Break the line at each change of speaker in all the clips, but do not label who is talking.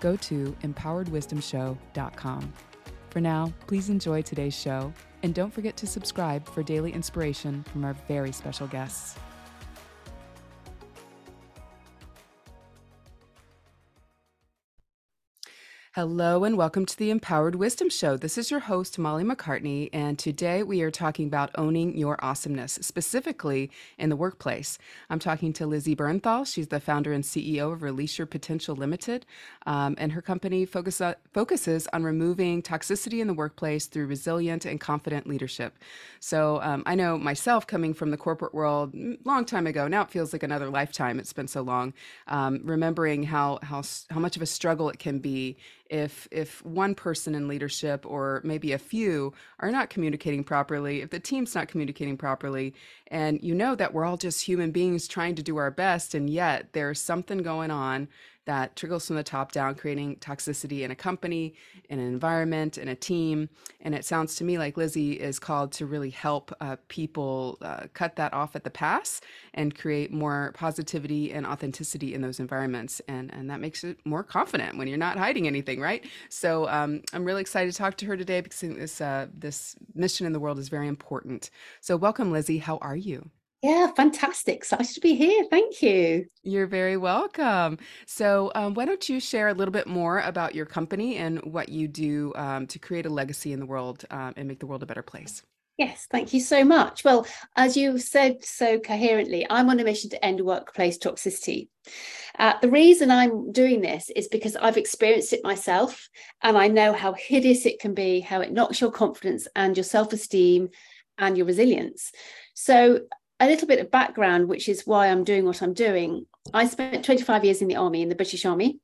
go to empoweredwisdomshow.com. For now, please enjoy today's show, and don't forget to subscribe for daily inspiration from our very special guests. Hello and welcome to the Empowered Wisdom Show. This is your host, Molly MacCartney, and today we are talking about owning your awesomeness, specifically in the workplace. I'm talking to Lizzy Bernthal. She's the founder and CEO of Release Your Potential Limited, um, and her company focus, uh, focuses on removing toxicity in the workplace through resilient and confident leadership. So um, I know myself coming from the corporate world long time ago, now it feels like another lifetime. It's been so long, um, remembering how, how, how much of a struggle it can be if if one person in leadership or maybe a few are not communicating properly if the team's not communicating properly and you know that we're all just human beings trying to do our best and yet there's something going on that trickles from the top down, creating toxicity in a company, in an environment, in a team. And it sounds to me like Lizzy is called to really help uh, people uh, cut that off at the pass and create more positivity and authenticity in those environments. And, and that makes it more confident when you're not hiding anything, right? So um, I'm really excited to talk to her today because this, uh, this mission in the world is very important. So welcome, Lizzy. How are you?
Yeah, fantastic. Excited to be here. Thank you.
You're very welcome. So, um, why don't you share a little bit more about your company and what you do um, to create a legacy in the world um, and make the world a better place?
Yes, thank you so much. Well, as you said so coherently, I'm on a mission to end workplace toxicity. Uh, the reason I'm doing this is because I've experienced it myself and I know how hideous it can be, how it knocks your confidence and your self esteem and your resilience. So, a little bit of background, which is why I'm doing what I'm doing. I spent 25 years in the army, in the British Army,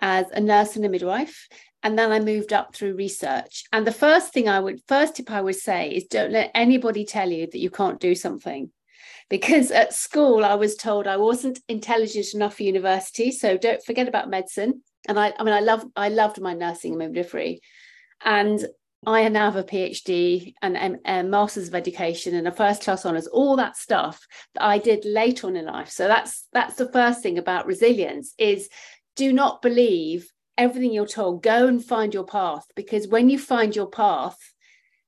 as a nurse and a midwife. And then I moved up through research. And the first thing I would, first tip I would say is don't let anybody tell you that you can't do something. Because at school, I was told I wasn't intelligent enough for university. So don't forget about medicine. And I, I mean, I love, I loved my nursing and midwifery. And I now have a PhD and a Masters of Education and a first class honours, all that stuff that I did later on in life. So that's that's the first thing about resilience is do not believe everything you're told. Go and find your path because when you find your path,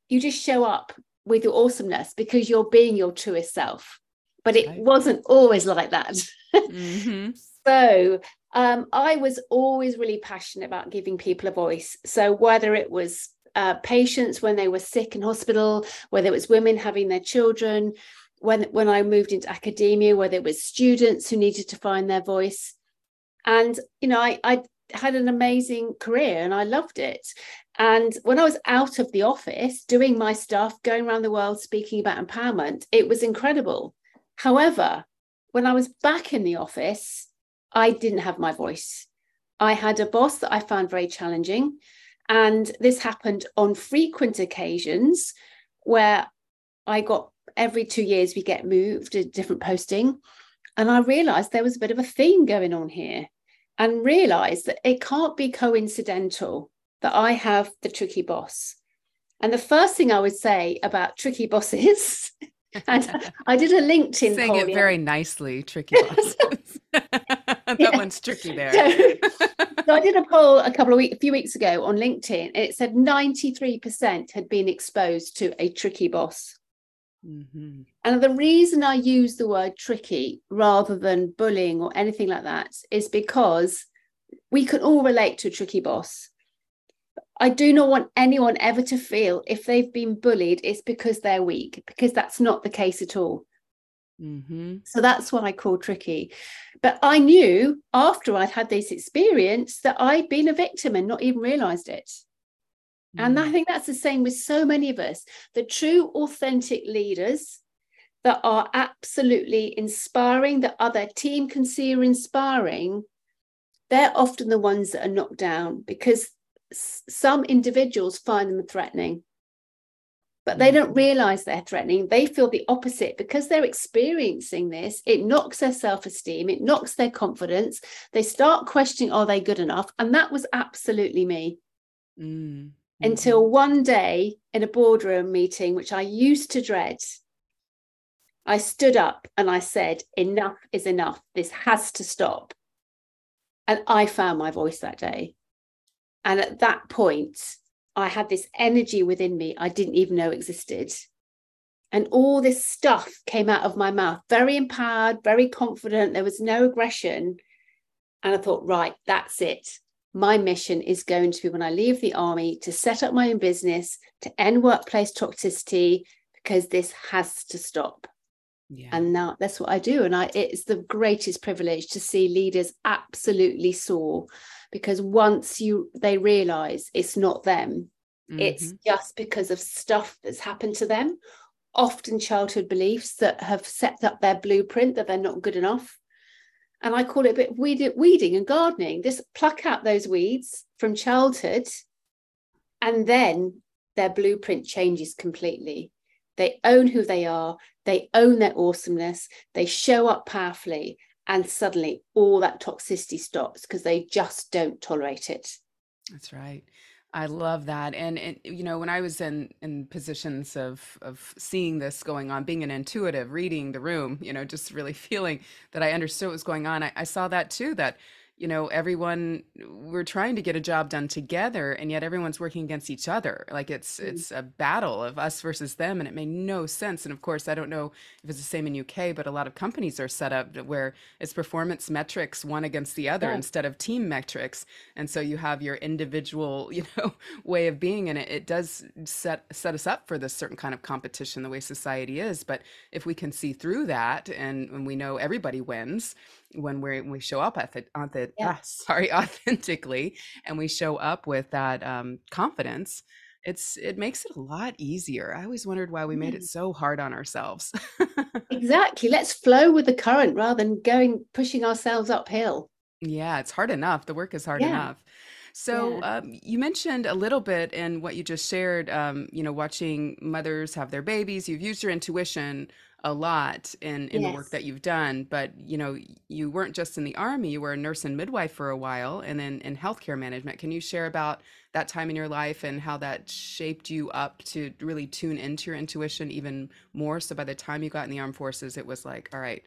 you just show up with your awesomeness because you're being your truest self. But it right. wasn't always like that. Mm-hmm. so um, I was always really passionate about giving people a voice. So whether it was uh, patients when they were sick in hospital, whether it was women having their children, when when I moved into academia, whether it was students who needed to find their voice. And you know, I, I had an amazing career and I loved it. And when I was out of the office doing my stuff, going around the world speaking about empowerment, it was incredible. However, when I was back in the office, I didn't have my voice. I had a boss that I found very challenging. And this happened on frequent occasions where I got every two years we get moved a different posting. And I realized there was a bit of a theme going on here and realized that it can't be coincidental that I have the tricky boss. And the first thing I would say about tricky bosses, and I did a LinkedIn
saying it very nicely, tricky bosses. that yeah. one's tricky there. So,
so, I did a poll a couple of weeks, a few weeks ago on LinkedIn, and it said 93% had been exposed to a tricky boss. Mm-hmm. And the reason I use the word tricky rather than bullying or anything like that is because we can all relate to a tricky boss. I do not want anyone ever to feel if they've been bullied, it's because they're weak, because that's not the case at all. Mm-hmm. So that's what I call tricky. But I knew after I'd had this experience that I'd been a victim and not even realized it. Mm-hmm. And I mm. think that's the same with so many of us. The true, authentic leaders that are absolutely inspiring, that other team can see are inspiring, they're often the ones that are knocked down because some individuals find them threatening but they don't mm-hmm. realize they're threatening. They feel the opposite because they're experiencing this. It knocks their self esteem, it knocks their confidence. They start questioning, are they good enough? And that was absolutely me. Mm-hmm. Until one day in a boardroom meeting, which I used to dread, I stood up and I said, enough is enough. This has to stop. And I found my voice that day. And at that point, I had this energy within me I didn't even know existed. And all this stuff came out of my mouth, very empowered, very confident. There was no aggression. And I thought, right, that's it. My mission is going to be when I leave the army to set up my own business, to end workplace toxicity, because this has to stop. Yeah. And now that's what I do. And I it's the greatest privilege to see leaders absolutely soar because once you they realize it's not them mm-hmm. it's just because of stuff that's happened to them. Often childhood beliefs that have set up their blueprint that they're not good enough. And i call it a bit weed, weeding and gardening. Just pluck out those weeds from childhood and then their blueprint changes completely. They own who they are. They own their awesomeness. They show up powerfully and suddenly all that toxicity stops because they just don't tolerate it
that's right I love that. And, and you know, when I was in in positions of of seeing this going on, being an intuitive, reading the room, you know, just really feeling that I understood what was going on, I, I saw that too, that you know everyone we're trying to get a job done together and yet everyone's working against each other like it's mm-hmm. it's a battle of us versus them and it made no sense and of course i don't know if it's the same in uk but a lot of companies are set up where it's performance metrics one against the other yeah. instead of team metrics and so you have your individual you know way of being and it, it does set set us up for this certain kind of competition the way society is but if we can see through that and, and we know everybody wins when we we show up at the, at the yeah. ah, sorry authentically and we show up with that um, confidence it's it makes it a lot easier i always wondered why we made it mm. so hard on ourselves
exactly let's flow with the current rather than going pushing ourselves uphill
yeah it's hard enough the work is hard yeah. enough so yeah. um, you mentioned a little bit in what you just shared, um, you know, watching mothers have their babies. You've used your intuition a lot in in yes. the work that you've done but you know you weren't just in the army you were a nurse and midwife for a while and then in healthcare management can you share about that time in your life and how that shaped you up to really tune into your intuition even more so by the time you got in the armed forces it was like all right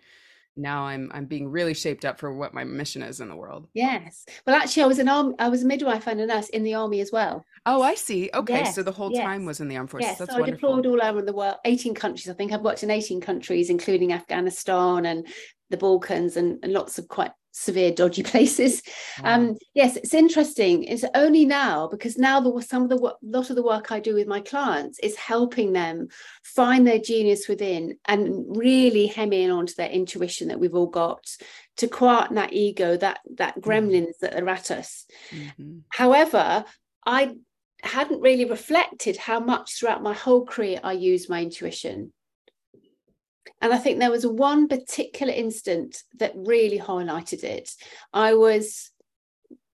now I'm I'm being really shaped up for what my mission is in the world.
Yes. Well, actually, I was an arm I was a midwife and a nurse in the army as well.
Oh, I see. Okay, yes. so the whole yes. time was in the armed forces. Yes. That's
so I deployed all over the world, 18 countries. I think I've worked in 18 countries, including Afghanistan and the Balkans and, and lots of quite severe dodgy places. Um yes it's interesting. It's only now because now the some of the lot of the work i do with my clients is helping them find their genius within and really hem in onto their intuition that we've all got to quieten that ego that that mm-hmm. gremlins that are at us. Mm-hmm. however i hadn't really reflected how much throughout my whole career i used my intuition and I think there was one particular instant that really highlighted it. I was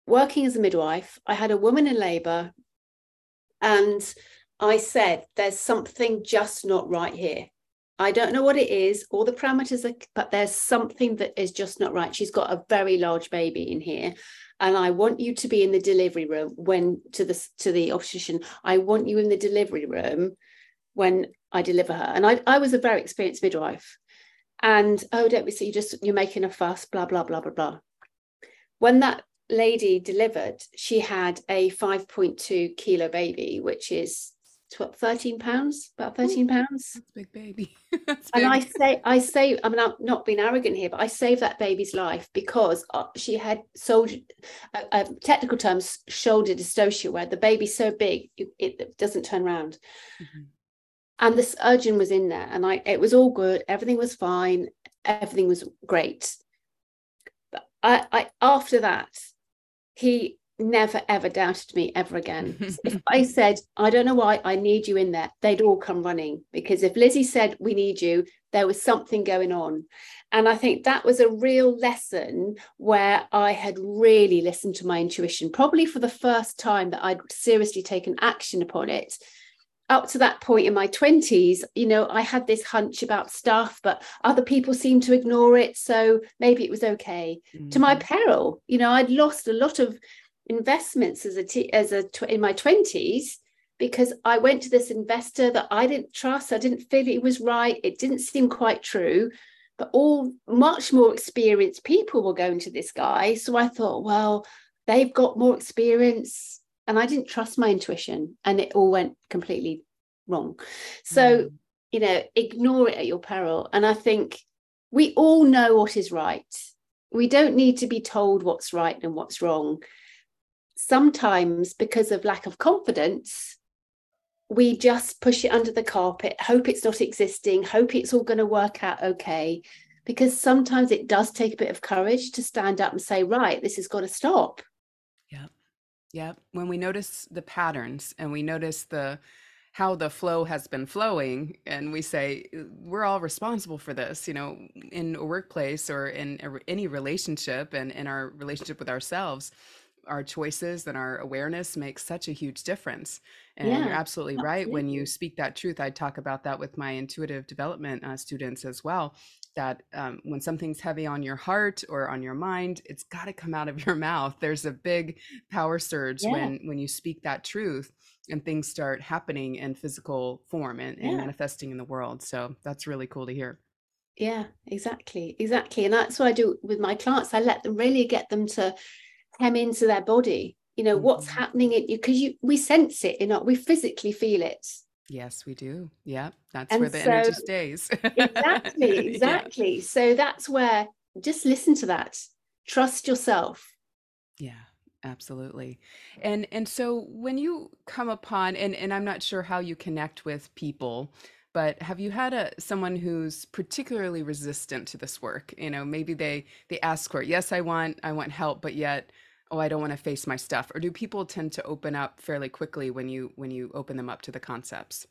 working as a midwife, I had a woman in labour, and I said, There's something just not right here. I don't know what it is, all the parameters, are, but there's something that is just not right. She's got a very large baby in here. And I want you to be in the delivery room when to the to the obstetrician. I want you in the delivery room when I deliver her. And I, I was a very experienced midwife. And oh, don't we see you just you're making a fuss, blah, blah, blah, blah, blah. When that lady delivered, she had a 5.2 kilo baby, which is what 13 pounds about 13 pounds
that's big baby
big. and i say i say i'm not, not being arrogant here but i saved that baby's life because uh, she had soldier uh, uh, technical terms shoulder dystocia where the baby's so big it, it doesn't turn around mm-hmm and the surgeon was in there and I it was all good everything was fine everything was great but I, I after that he never ever doubted me ever again. if I said, I don't know why, I need you in there, they'd all come running because if Lizzy said, we need you, there was something going on. And I think that was a real lesson where I had really listened to my intuition, probably for the first time that I'd seriously taken action upon it. Up to that point in my 20s, you know, I had this hunch about stuff, but other people seemed to ignore it. So maybe it was okay. Mm-hmm. To my mm-hmm. peril, you know, I'd lost a lot of investments as a t- as a tw- in my 20s because I went to this investor that I didn't trust. I didn't feel it was right. It didn't seem quite true. But all much more experienced people were going to this guy. So I thought, well, they've got more experience. And I didn't trust my intuition. And it all went completely wrong. So, mm. you know, ignore it at your peril. And I think we all know what is right. We don't need to be told what's right and what's wrong sometimes because of lack of confidence we just push it under the carpet hope it's not existing hope it's all going to work out okay because sometimes it does take a bit of courage to stand up and say right this has got to stop
yeah when we notice the patterns and we notice the how the flow has been flowing and we say we're all responsible for this you know in a workplace or in a, any relationship and in our relationship with ourselves our choices and our awareness makes such a huge difference. And yeah, you're absolutely, absolutely, right. When you speak that truth, I talk about that with my intuitive development uh, students as well. That um, when something's heavy on your heart or on your mind, it's got to come out of your mouth. There's a big power surge yeah. when when you speak that truth and things start happening in physical form and, and yeah. manifesting in the world. So that's really cool to hear.
Yeah, exactly, exactly, and that's what I do with my clients. I let them really get them to come into their body you know mm-hmm. what's happening in you because you we sense it you know we physically feel it
yes we do. Yeah that's and where the so, energy stays.
Exactly exactly. Yeah. so that's where just listen to that. Trust yourself.
Yeah absolutely. And and so when you come upon and and i'm not sure how you connect with people but have you had a someone who's particularly resistant to this work? You know maybe they they ask for it yes i want i want help but yet oh i don't want to face my stuff or do people tend to open up fairly quickly when you when you open them up to the concepts?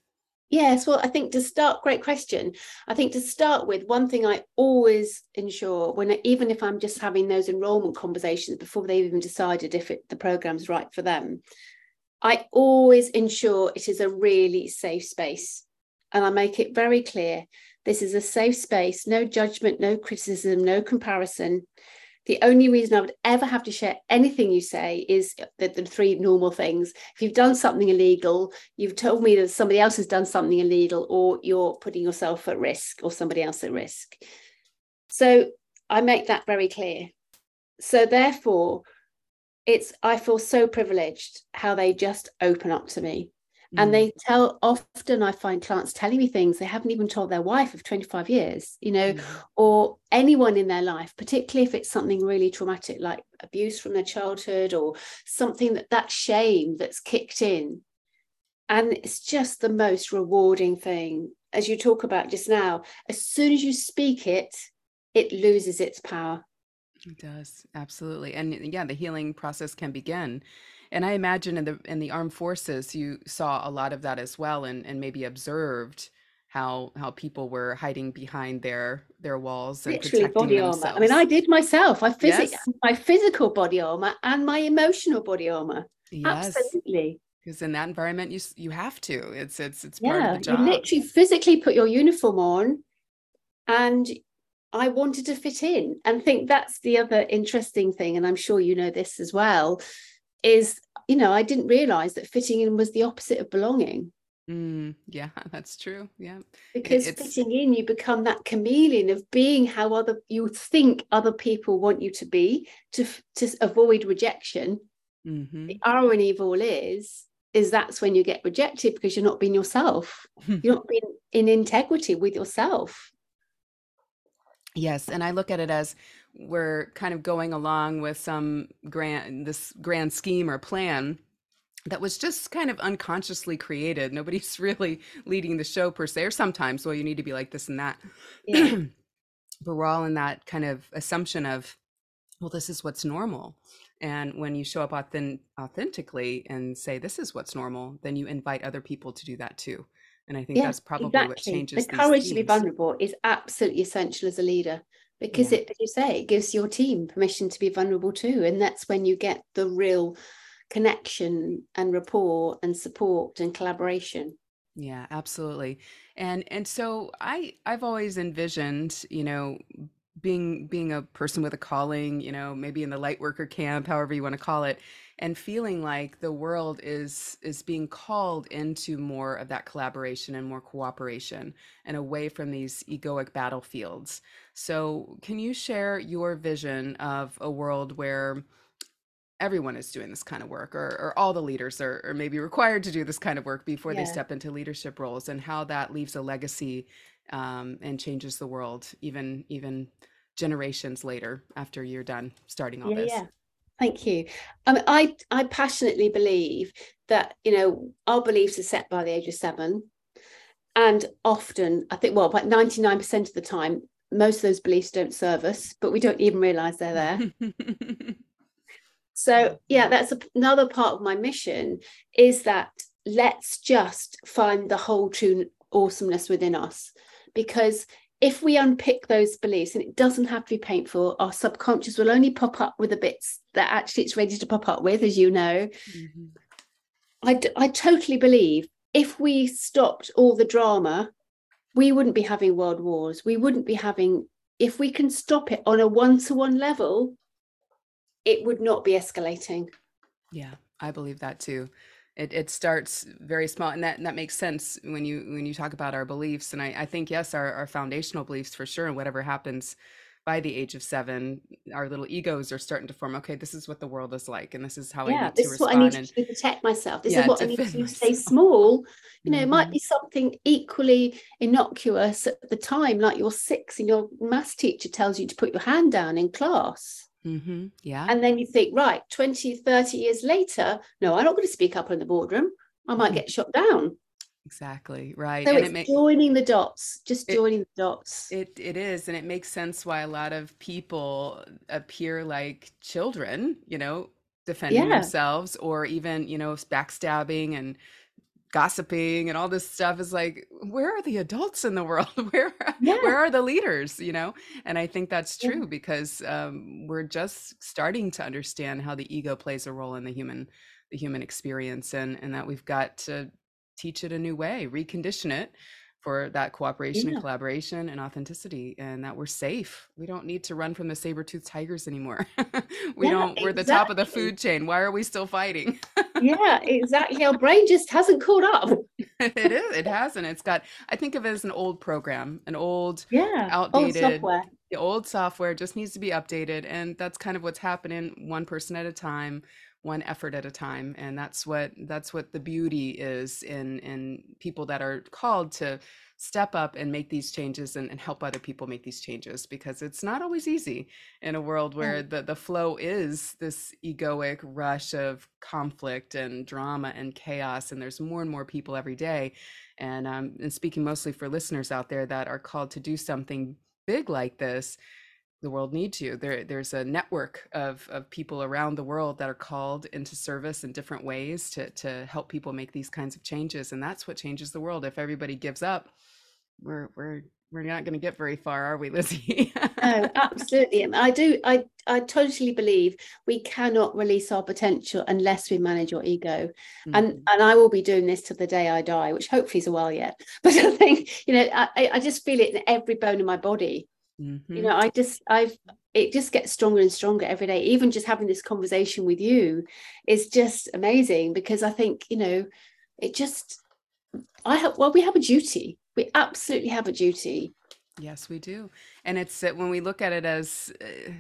Yes well i think to start great question. I think to start with one thing i always ensure when even if i'm just having those enrollment conversations before they've even decided if it, the program's right for them i always ensure it is a really safe space. And i make it very clear this is a safe space no judgment no criticism no comparison the only reason I would ever have to share anything you say is the, the, three normal things. If you've done something illegal, you've told me that somebody else has done something illegal, or you're putting yourself at risk or somebody else at risk. So I make that very clear. So therefore, it's I feel so privileged how they just open up to me. And mm. they tell often I find clients telling me things they haven't even told their wife of 25 years, you know, mm. or anyone in their life, particularly if it's something really traumatic like abuse from their childhood or something that that shame that's kicked in. And it's just the most rewarding thing. As you talk about just now, as soon as you speak it, it loses its power.
It does, absolutely. And yeah, the healing process can begin and I imagine in the in the armed forces, you saw a lot of that as well, and and maybe observed how how people were hiding behind their their walls and Literally body themselves.
armor. I mean, I did myself. I phys- yes. my physical body armor and my emotional body armor. Yes. Absolutely.
Because in that environment, you you have to. It's it's it's yeah, part of the job.
You literally physically put your uniform on, and I wanted to fit in. And think that's the other interesting thing. And I'm sure you know this as well is you know i didn't realize that fitting in was the opposite of belonging.
Mm, yeah that's true yeah.
Because fitting in you become that chameleon of being how other you think other people want you to be to to avoid rejection. Mm-hmm. the irony of all is is that's when you get rejected because you're not being yourself. You're not being in integrity with yourself
yes and i look at it as we're kind of going along with some grand this grand scheme or plan that was just kind of unconsciously created. Nobody's really leading the show per se, or sometimes, well, you need to be like this and that. Yeah. but we're all in that kind of assumption of, well, this is what's normal. And when you show up authentic, authentically and say, this is what's normal, then you invite other people to do that too. And I think
Yeah,
that's probably what
exactly.
changes
The courage to be vulnerable is absolutely essential as a leader because
Yeah.
it, as you say, it gives your team permission to be vulnerable too. And that's when you get the real connection and rapport and support and collaboration.
Yeah, absolutely. And and so I I've always envisioned, you know, being being a person with a calling, you know, maybe in the light worker camp, however you want to call it, and feeling like the world is is being called into more of that collaboration and more cooperation and away from these egoic battlefields. So, can you share your vision of a world where everyone is doing this kind of work or, or all the leaders are, are maybe required to do this kind of work before they step into leadership roles and how that leaves a legacy um, and changes the world even even generations later after you're done starting all
Yeah,
this
yeah. Thank you. I mean, I I passionately believe that, you know, our beliefs are set by the age of seven. And often, I think, well, about 99% of the time, most of those beliefs don't serve us, but we don't even realize they're there. So, yeah, that's a, another part of my mission is that let's just find the whole true awesomeness within us. Because if we unpick those beliefs, and it doesn't have to be painful, our subconscious will only pop up with the bits that actually it's ready to pop up with, as you know.
Mhm.
I, d- I totally believe if we stopped all the drama, we wouldn't be having world wars. We wouldn't be having, if we can stop it on a one to one level, it would not be escalating.
Yeah, I believe that too. It it starts very small, and that and that makes sense when you when you talk about our beliefs. And I I think yes, our our foundational beliefs for sure, and whatever happens by the age of seven, our little egos are starting to form. Okay, this is what the world is like, and this is how I
Yeah,
need to
this is what I need to
And
to protect myself. This
yeah,
is what I need to to stay small. You know, it might
Mhm.
be something equally innocuous at the time, like you're six and your maths teacher tells you to put your hand down in class.
Hmm Yeah.
And then you think, right, 20, 30 years later, no, I'm not going to speak up in the boardroom. I might
Mhm.
get shot down.
Exactly. Right.
So
And it
it's joining the dots, just
it
joining the dots.
it it is, and it makes sense why a lot of people appear like children, you know, defending
Yeah,
themselves or even, you know, backstabbing and gossiping and all this stuff is like where are the adults in the world? Where
yeah,
where are the leaders you know? And i think that's
yeah,
true because um, we're just starting to understand how the ego plays a role in the human the human experience and and that we've got to teach it a new way recondition it for that cooperation and collaboration and authenticity and that we're safe. We don't need to run from the saber-toothed tigers anymore. We
yeah,
don't we're the top of the food chain. Why are we still fighting
Yeah, exactly. Our brain just hasn't caught up.
It is. It hasn't. It's got, I think of it as an old program, an old,
Yeah, old
outdated,
software.
the old software just needs to be updated. And that's kind of what's happening one person at a time, one effort at a time. And that's what that's what the beauty is in in people that are called to step up and make these changes and, and help other people make these changes because it's not always easy in a world where the, the flow is this egoic rush of conflict and drama and chaos and there's more and more people every day. And um and speaking mostly for listeners out there that are called to do something big like this the world need to. there there's a network of of people around the world that are called into service in different ways to to help people make these kinds of changes and that's what changes the world if everybody gives up we're we're we're not going to get very far are we lizzy
no, absolutely. And I do, I, I totally believe we cannot release our potential unless we manage our ego. And
Mhm,
and I will be doing this to the day I die, which hopefully is a while yet. But I think, you know, I, I I just feel it in every bone in my body. You
mhm.
know, I just I've it just gets stronger and stronger every day. Even just having this conversation with you is just amazing because I think, you know, it just I have well, we have a duty. We absolutely have a duty.
Yes, we do. And it's that when we look at it as uh,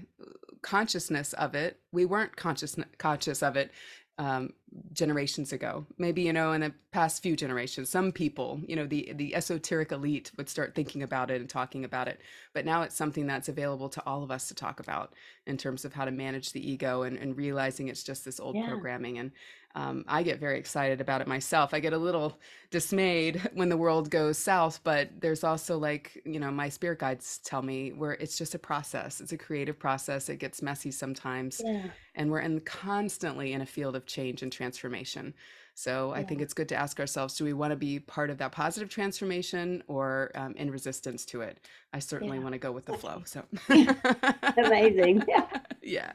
consciousness of it, we weren't conscious conscious of it um, generations ago. Maybe you know in the past few generations, some people, you know, the the esoteric elite would start thinking about it and talking about it. But now it's something that's available to all of us to talk about in terms of how to manage the ego and, and realizing it's just this old
Yeah.
programming. And um, I get very excited about it myself. I get a little dismayed when the world goes south, but there's also like you know my spirit guides tell me where it's just a process. It's a creative process. It gets messy sometimes
Yeah.
and we're in constantly in a field of change and transformation so i think it's good to ask ourselves do we want to be part of that positive transformation or um, in resistance to it i certainly
Yeah.
want to go with the flow so
Amazing. Yeah.
yeah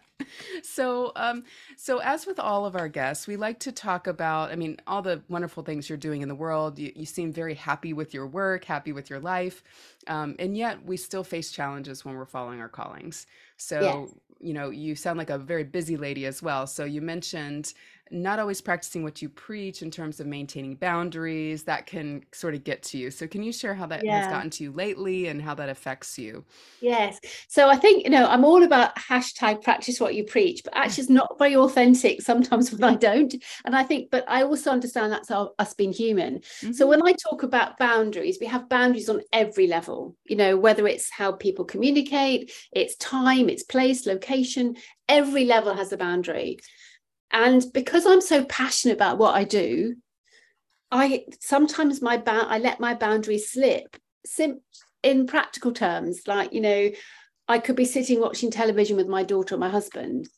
so um so as with all of our guests we like to talk about i mean all the wonderful things you're doing in the world. You, you seem very happy with your work happy with your life um, and yet we still face challenges when we're following our callings.
Yes.
so you know you sound like a very busy lady as well. So you mentioned not always practicing what you preach in terms of maintaining boundaries that can sort of get to you so can you share how that has gotten to you lately and how that affects you
Yes. So I think, you know, I'm all about hashtag practice what you preach, but actually it's not very authentic sometimes when I don't. And I think, but I also understand that's our, us being human. So
Mhm.
when I talk about boundaries, we have boundaries on every level, you know, whether it's how people communicate, it's time, it's place, location, every level has a boundary. And because I'm so passionate about what I do, I sometimes my ba- I let my boundaries slip. Sim- in practical terms, like you know, I could be sitting watching television with my daughter or my husband,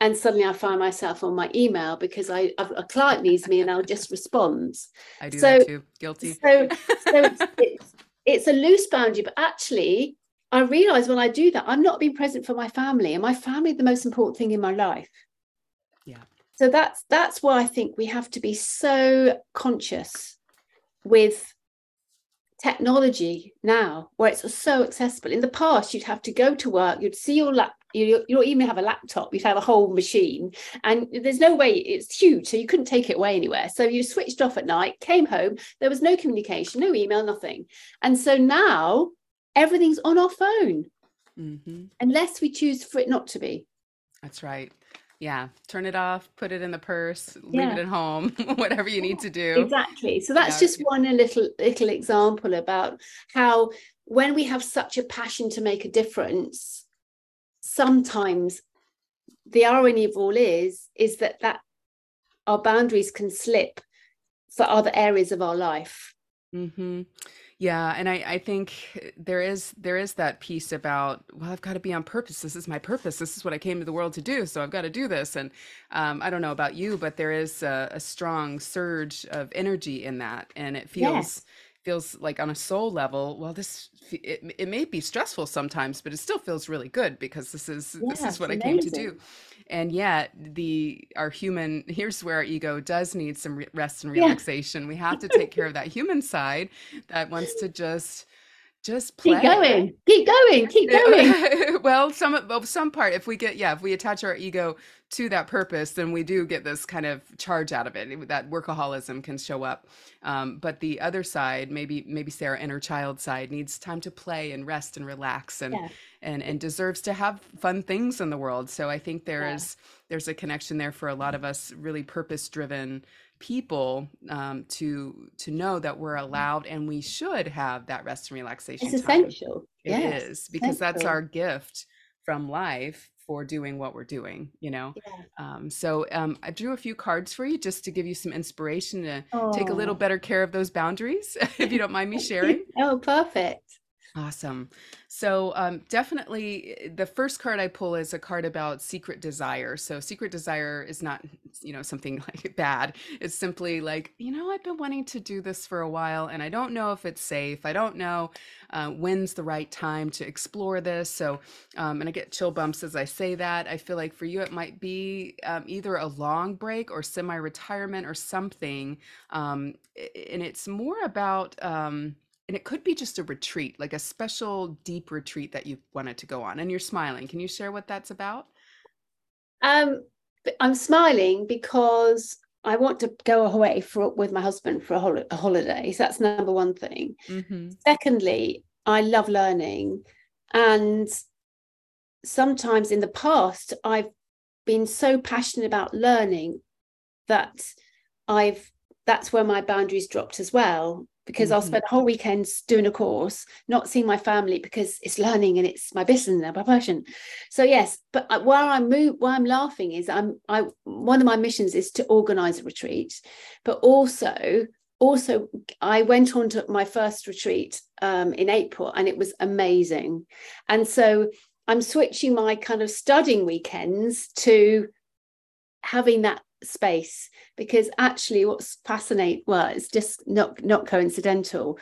and suddenly I find myself on my email because I a client needs me and I'll just respond.
i do
so-
that too guilty
So so it's, it's it's a loose boundary, but actually. I realize when I do that, I'm not being present for my family, and my family the most important thing in my life.
Yeah.
So that's that's why I think we have to be so conscious with technology now, where it's so accessible. In the past, you'd have to go to work, you'd see your lap, you don't even have a laptop, you'd have a whole machine, and there's no way it's huge, so you couldn't take it away anywhere. So you switched off at night, came home, there was no communication, no email, nothing. And so now everything's on our phone,
hmm
unless we choose for it not to be.
That's right. Yeah. Turn it off, put it in the purse, leave
Yeah.
it at home, whatever you need to do.
Exactly. So that's
Yeah.
just one a little little example about how when we have such a passion to make a difference, sometimes the irony of all is is that that our boundaries can slip for other areas of our life.
hmm Yeah, and I, I think there is there is that piece about well, I've got to be on purpose. This is my purpose. This is what I came to the world to do. So I've got to do this. And um, I don't know about you, but there is a, a strong surge of energy in that, and it feels
Yes.
feels like on a soul level. Well, this it, it may be stressful sometimes, but it still feels really good because this is this is what I came to do. And yet, the our human here's where our ego does need some rest and
Yeah.
relaxation. We have to take care of that human side that wants to just just play.
Keep going, keep going, keep going.
well, some of- well, some part if we get yeah, if we attach our ego to that purpose, then we do get this kind of charge out of it. That workaholism can show up. Um, but the other side, maybe maybe say our inner child side, needs time to play and rest and relax and
Yeah.
and and deserves to have fun things in the world. So I think there
Yeah.
is there's a connection there for a lot of us really purpose driven people um, to to know that we're allowed and we should have that rest and relaxation
It's
time.
essential.
It
yes,
is because that's our gift from life for doing what we're doing, you know.
Yeah.
Um, so um, I drew a few cards for you just to give you some inspiration to take a little
Oh.
better care of those boundaries, if you don't mind me sharing.
Oh, perfect.
Awesome. So, um, definitely, eh, the first card I pull is a card about secret desire. So, secret desire is not, you know, something like bad. It's simply like, you know, I've been wanting to do this for a while and I don't know if it's safe. I don't know uh, when's the right time to explore this. So, um, and I get chill bumps as I say that. I feel like for you, it might be um, either a long break or semi retirement or something. Um, and it's more about, um, and it could be just a retreat, like a special deep retreat that you wanted to go on. And you're smiling. Can you share what that's about?
Um, I'm smiling because I want to go away for with my husband for a, hol- a holiday. So that's number one thing.
Mm-hmm.
Secondly, I love learning, and sometimes in the past I've been so passionate about learning that I've that's where my boundaries dropped as well because mm-hmm. I'll spend whole weekends doing a course, not seeing my family because it's learning and it's my business and my passion. So yes, but uh, where I'm move, why I'm laughing is I'm I one of my missions is to organize a retreat, but also also I went on to my first retreat um, in April and it was amazing, and so I'm switching my kind of studying weekends to having that space because actually what's fascinating well it's just not not coincidental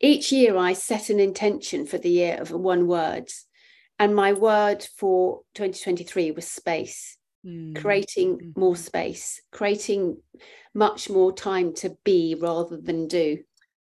each year i set an intention for the year of one word and my word for 2023 was space mm. creating mm-hmm. more space creating much more time to be rather than do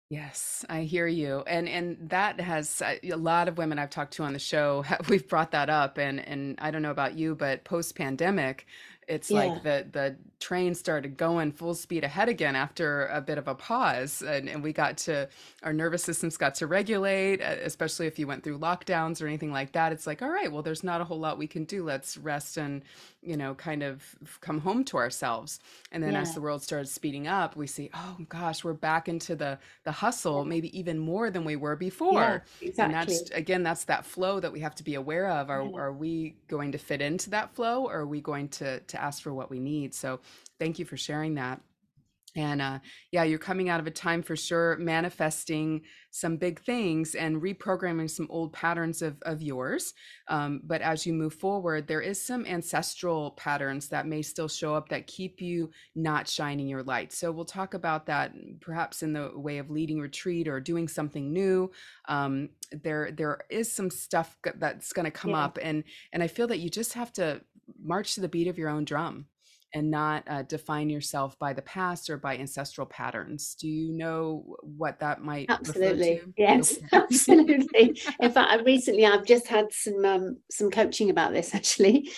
Yes, I hear you. And and that has uh, a lot of women I've talked to on the show, we've brought that up and and I don't know about you, but post pandemic, it's yeah. like the the train started going full speed ahead again after a bit of a pause and, and we got to our nervous systems got to regulate especially if you went through lockdowns or anything like that it's like all right well there's not a whole lot we can do let's rest and you know kind of come home to ourselves and then yeah. as the world started speeding up we see oh gosh we're back into the the hustle yeah. maybe even more than we were before
exactly.
and that's again that's that flow that we have to be aware of are, are we going to fit into that flow or are we going to to ask for what we need so thank you for sharing that and uh, yeah, you're coming out of a time for sure, manifesting some big things and reprogramming some old patterns of, of yours. Um, but as you move forward, there is some ancestral patterns that may still show up that keep you not shining your light. So we'll talk about that perhaps in the way of leading retreat or doing something new. Um, there, there is some stuff that's going to come yeah. up, and and I feel that you just have to march to the beat of your own drum and not uh, define yourself by the past or by ancestral patterns. Do you know what that might?
Absolutely, yes, absolutely. In fact, I recently I've just had some um, some coaching about this actually.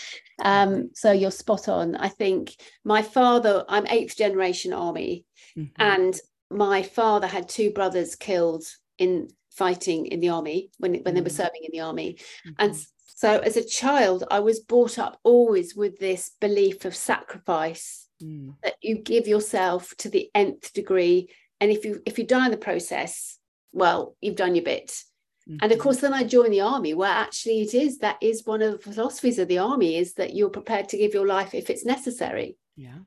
Um, so you're spot on. I think my father, I'm eighth generation army, mm-hmm. and my father had two brothers killed in fighting in the army when when mm-hmm. they were mm. serving in the army, mm-hmm. and so as a child, I was brought up always with this belief of sacrifice mm. that you give yourself to the nth degree. And if you if you die in the process, well, you've done your bit. Mm-hmm. And of course, then I joined the army, where actually it is that is one of the philosophies of the army is that you're prepared to give your life if it's necessary.
Yeah,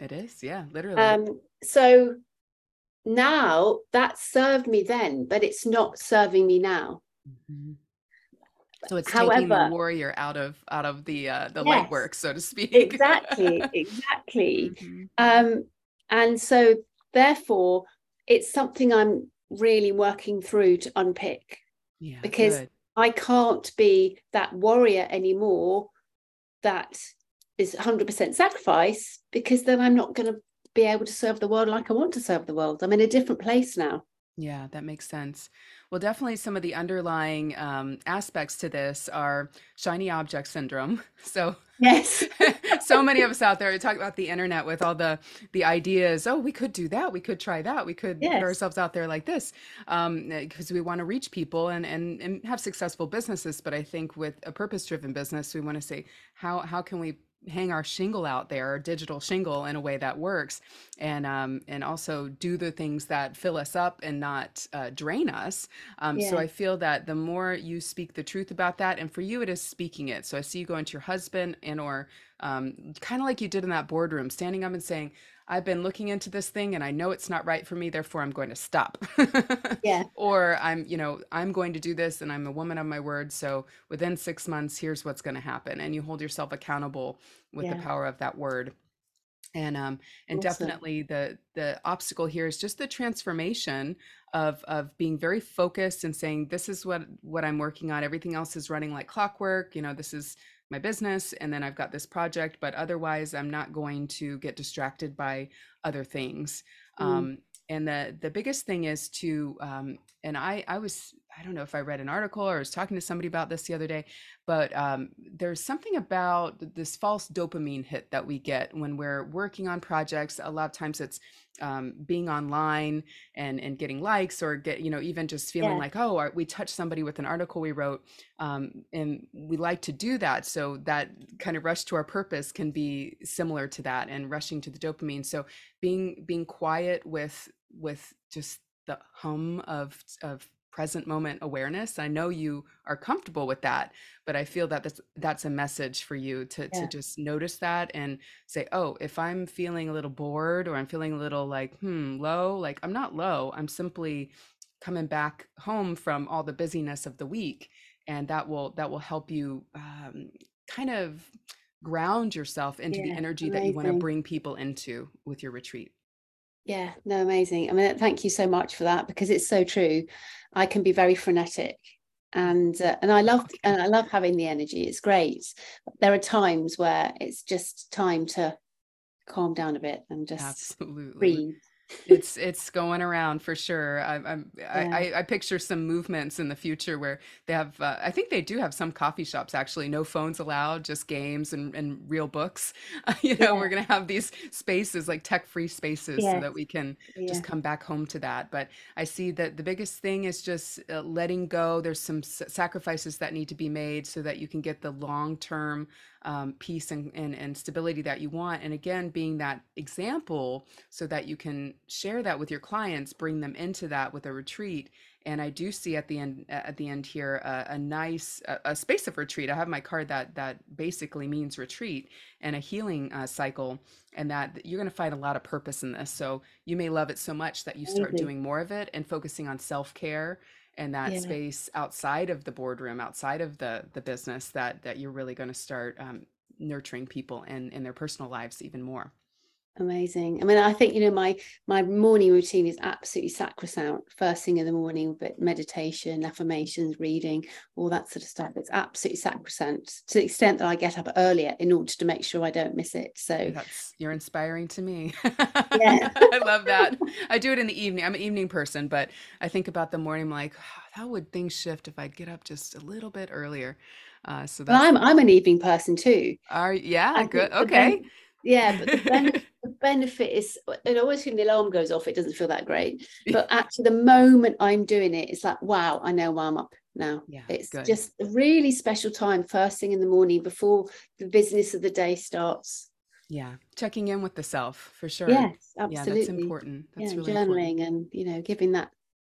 it is. Yeah, literally.
Um, so now that served me then, but it's not serving me now. Mm-hmm.
So it's However, taking the warrior out of out of the uh, the yes, light work, so to speak.
exactly, exactly. Mm-hmm. Um, and so therefore, it's something I'm really working through to unpick.
Yeah,
because
good.
I can't be that warrior anymore. That is 100% sacrifice because then I'm not going to be able to serve the world like I want to serve the world. I'm in a different place now.
Yeah, that makes sense. Well, definitely some of the underlying um, aspects to this are shiny object syndrome. So,
yes,
so many of us out there talk about the internet with all the the ideas. Oh, we could do that. We could try that. We could yes. put ourselves out there like this because um, we want to reach people and, and and have successful businesses. But I think with a purpose driven business, we want to say how how can we hang our shingle out there, our digital shingle, in a way that works, and um, and also do the things that fill us up and not uh, drain us. Um, yeah. So I feel that the more you speak the truth about that, and for you it is speaking it. So I see you going to your husband and or um, kind of like you did in that boardroom, standing up and saying, I've been looking into this thing and I know it's not right for me, therefore I'm going to stop.
yeah.
Or I'm, you know, I'm going to do this and I'm a woman of my word. So within six months, here's what's going to happen. And you hold yourself accountable with yeah. the power of that word. And um and awesome. definitely the the obstacle here is just the transformation of of being very focused and saying this is what what I'm working on. Everything else is running like clockwork. You know, this is my business and then I've got this project, but otherwise I'm not going to get distracted by other things. Mm. Um, and the the biggest thing is to um, and I I was I don't know if I read an article or was talking to somebody about this the other day, but um, there's something about this false dopamine hit that we get when we're working on projects. A lot of times it's um, being online and and getting likes or get you know even just feeling
Yeah.
like oh we touched somebody with an article we wrote um, and we like to do that so that kind of rush to our purpose can be similar to that and rushing to the dopamine so being being quiet with with just the hum of of present moment awareness i know you are comfortable with that but i feel that that's that's a message for you to to just notice that and say oh if i'm feeling a little bored or i'm feeling a little like hmm low like i'm not low i'm simply coming back home from all the busyness of the week and that will that will help you um, kind of ground yourself into the
Yeah.
energy that you want to bring people into with your retreat
Yeah, no, amazing. I mean, thank you so much for that because it's so true. I can be very frenetic, and uh, and I love and I love having the energy. It's great. There are times where it's just time to calm down a bit and just
absolutely
breathe.
It's it's going around for sure. I'm, I'm I,
Yeah,
I I picture some movements in the future where they have. Uh, I think they do have some coffee shops actually. No phones allowed, just games and, and real books. you know,
yeah,
we're gonna have these spaces like tech-free spaces so that we can
yeah,
just come back home to that. But I see that the biggest thing is just uh, letting go. There's some s- sacrifices that need to be made so that you can get the long-term um, peace and, and and stability that you want. And again, being that example so that you can share that with your clients bring them into that with a retreat and i do see at the end at the end here a, a nice a, a space of retreat i have my card that that basically means retreat and a healing uh, cycle and that you're going to find a lot of purpose in this so you may love it so much that you start
amazing.
doing more of it and focusing on self-care and that
Yeah,
space outside of the boardroom outside of the the business that that you're really going to start um, nurturing people and in their personal lives even more
amazing. I mean, I think you know my my morning routine is absolutely sacrosanct. First thing in the morning, but meditation, affirmations, reading, all that sort of stuff. It's absolutely sacrosanct to the extent that I get up earlier in order to make sure I don't miss it. So
That's you're inspiring to me.
yeah,
I love that. I do it in the evening. I'm an evening person, but I think about the morning. I'm like, "Ah, how would things shift if I'd get up just a little bit earlier? Uh, so
well,
that's
I'm I'm an evening person too.
are yeah,
I
good. Okay.
Yeah, but the benefit the benefit is and always when the alarm goes off, it doesn't feel that great. But actually the moment I'm doing it, it's like, wow, I know why I'm up now.
Yeah,
It's
good.
just a really special time first thing in the morning before the business of the day starts.
Yeah, checking in with the self for sure.
Yes,
Yeah, that's
absolutely.
important.
Yeah,
That's really important.
journaling and you know, giving that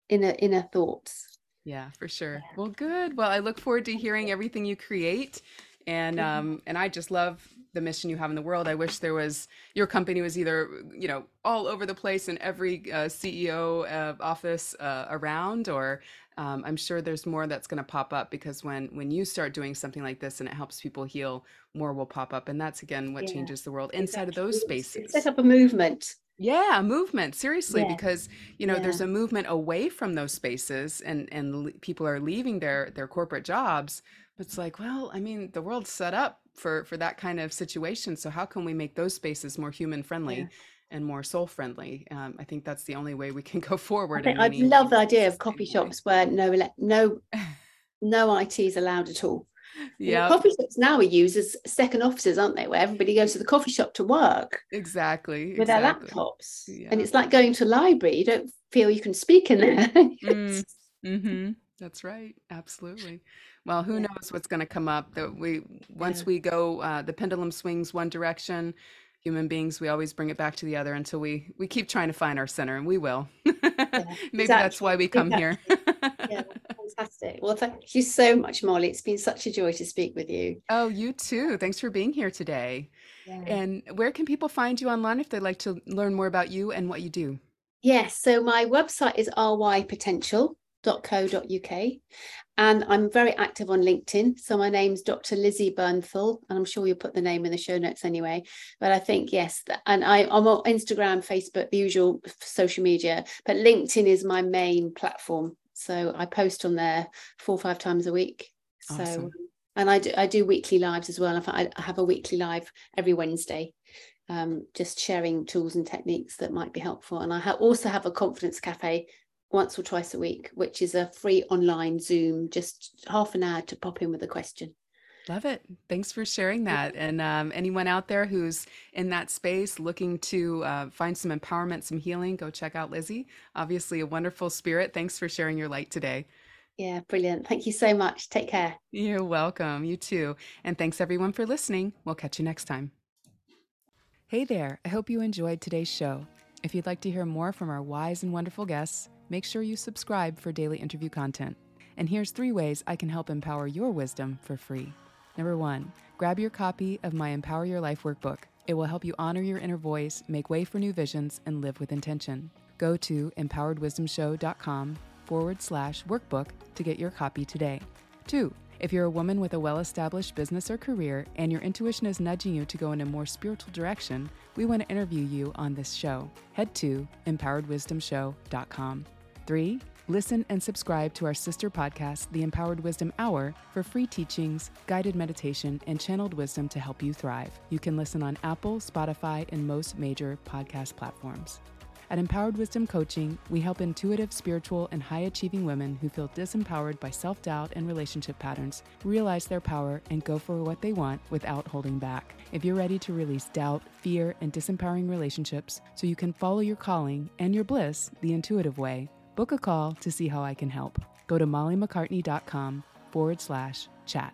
inner inner thoughts.
Yeah, for sure.
Yeah.
Well, good. Well, I look forward to hearing everything you create. And um and I just love the mission you have in the world. I wish there was your company was either, you know, all over the place in every uh, CEO uh, office uh, around or um, I'm sure there's more that's going to pop up because when when you start doing something like this and it helps people heal, more will pop up and that's again what
Yeah,
changes the world inside of those
spaces. it's set up a movement.
Yeah, a movement, seriously,
Yeah,
because you know
yeah,
there's a movement away from those spaces and and people are leaving their their corporate jobs. But it's like, well, I mean, the world's set up for for that kind of situation. So how can we make those spaces more human
yeah.
friendly and more soul friendly? Um, I think that's the only way we can go
I
forward
think I love the idea of coffee
way.
shops where no no no IT is allowed at all.
yeah
coffee shops now are used as second offices, aren't they? Where everybody goes to the coffee shop to work
exactly,
with their
exactly.
laptops. And it's like going to a library. You don't feel you can speak in there.
Mm, mm-hmm. That's right. Absolutely. Well, who
yeah,
knows what's going to come up that we
yeah,
once we go uh, the pendulum swings one direction, human beings we always bring it back to the other until we we keep trying to find our center and we will.
yeah.
Maybe that's why we come here.
Yeah, fantastic. Well, thank you so much, Molly. It's been such a joy to speak with you.
Oh, you too. Thanks for being here today.
Yeah.
And where can people find you online if they'd like to learn more about you and what you do?
Yes, so my website is rypotential.co.uk and I'm very active on LinkedIn. So my name's Dr. Lizzy Bernthal, and I'm sure you'll put the name in the show notes anyway. But I think, yes, and I, I'm on Instagram, Facebook, the usual social media, but LinkedIn is my main platform. So I post on there four or five times a week. So, and I do, I do weekly lives as well. In fact, I I have a weekly live every Wednesday um, just sharing tools and techniques that might be helpful. And I ha- also have a confidence cafe once or twice a week, which is a free online Zoom, just half an hour to pop in with a question.
Love it. Thanks for sharing that. And um, anyone out there who's in that space looking to uh, find some empowerment, some healing, go check out Lizzy. Obviously, a wonderful spirit. Thanks for sharing your light today.
Yeah, brilliant. Thank you so much. Take care.
You're welcome. You too. And thanks everyone for listening. We'll catch you next time. Hey there. I hope you enjoyed today's show. If you'd like to hear more from our wise and wonderful guests, make sure you subscribe for daily interview content. And here's three ways I can help empower your wisdom for free. Number one, grab your copy of my Empower Your Life workbook. It will help you honor your inner voice, make way for new visions, and live with intention. Go to empoweredwisdomshow.com forward slash workbook to get your copy today. Two, if you're a woman with a well established business or career and your intuition is nudging you to go in a more spiritual direction, we want to interview you on this show. Head to empoweredwisdomshow.com. Three, listen and subscribe to our sister podcast, The Empowered Wisdom Hour, for free teachings, guided meditation, and channeled wisdom to help you thrive. You can listen on Apple, Spotify, and most major podcast platforms. At Empowered Wisdom Coaching, we help intuitive, spiritual, and high achieving women who feel disempowered by self doubt and relationship patterns realize their power and go for what they want without holding back. If you're ready to release doubt, fear, and disempowering relationships so you can follow your calling and your bliss the intuitive way, book a call to see how I can help. Go to mollymaccartney.com forward slash chat.